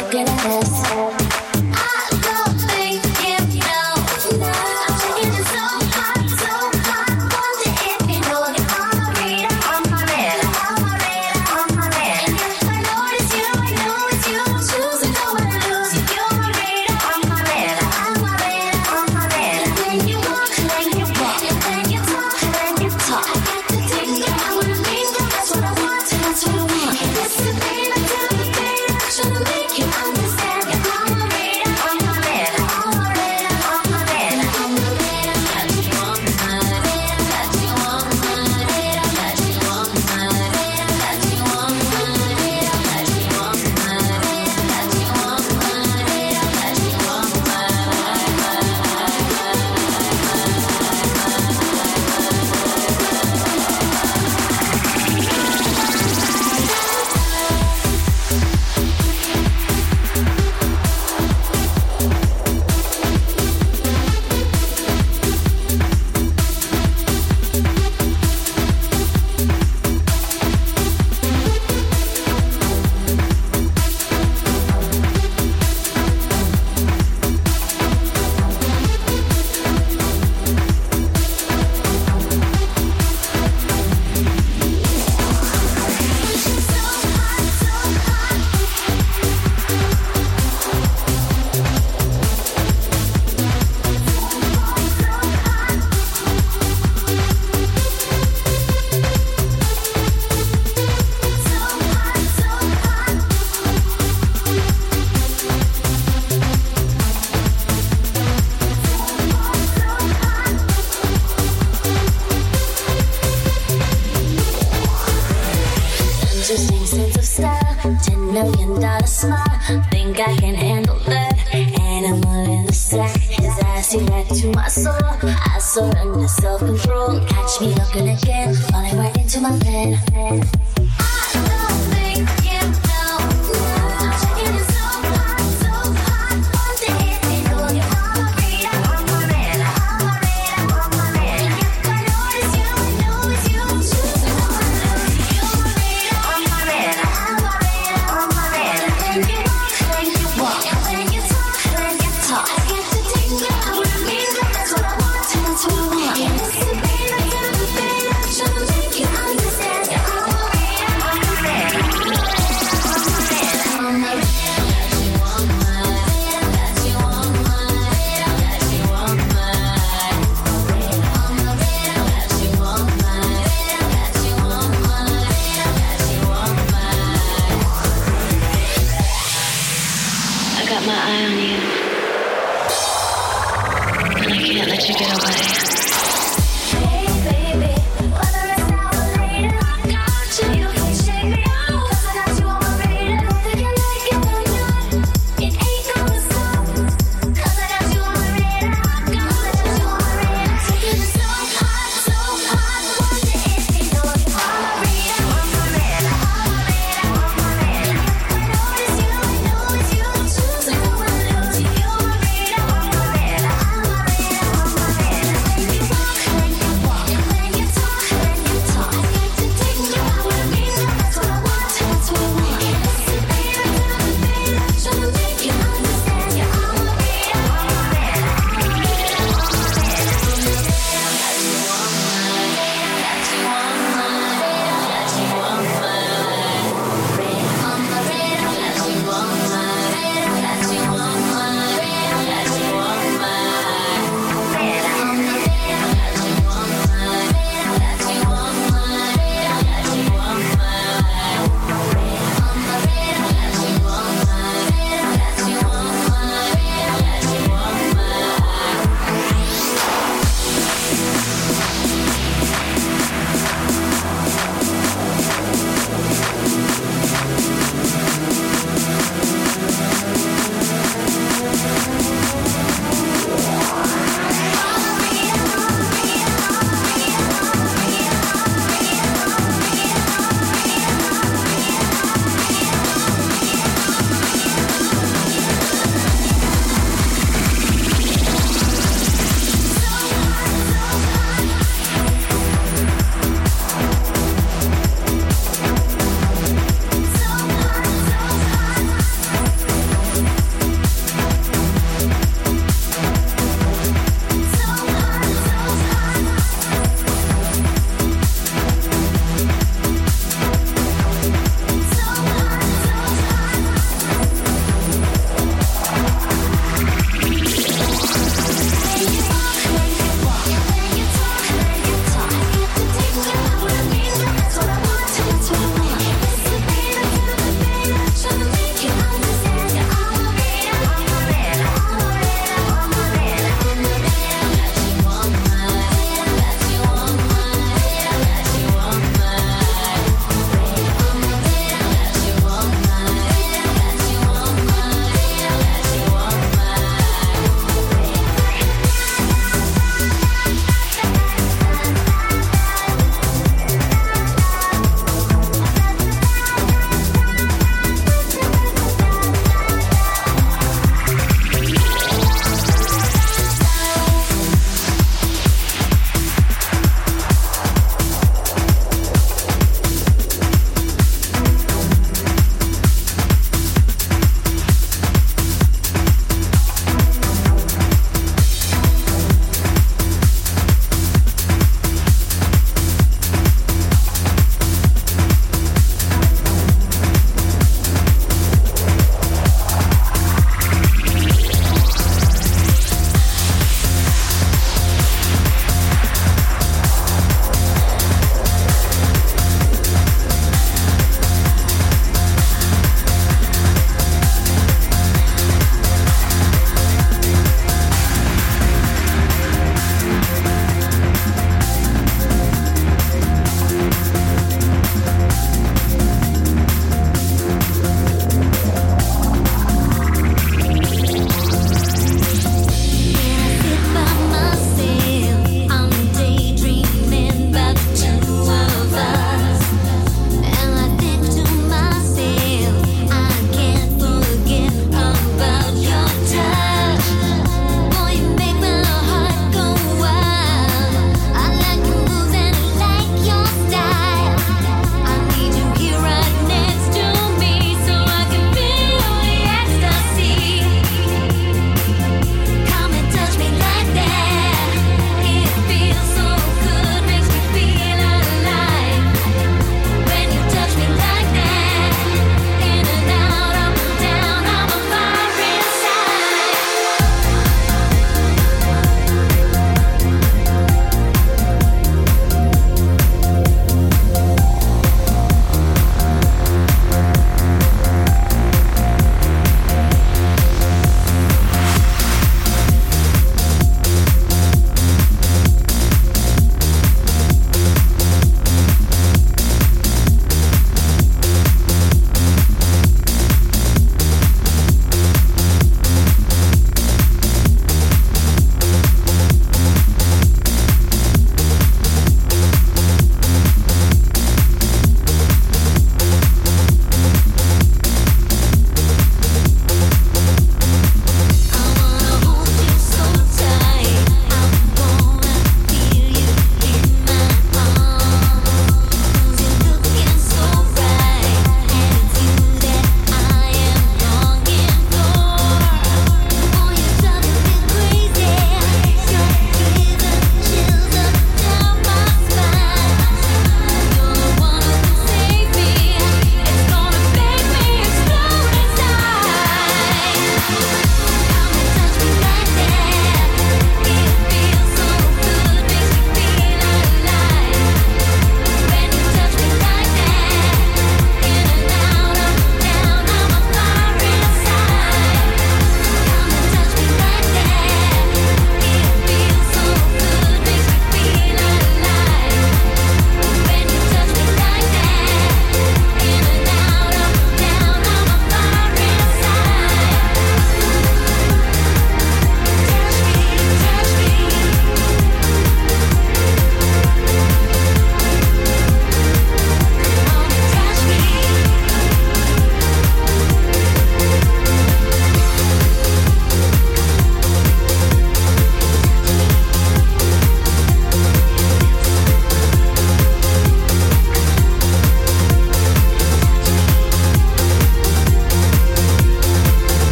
Looking at. I Interesting sense of style, ten million dollar smile. Think I can handle that? Animal in the sack, his eyes see that to my soul. I surrender self control. Catch me looking again, falling right into my bed.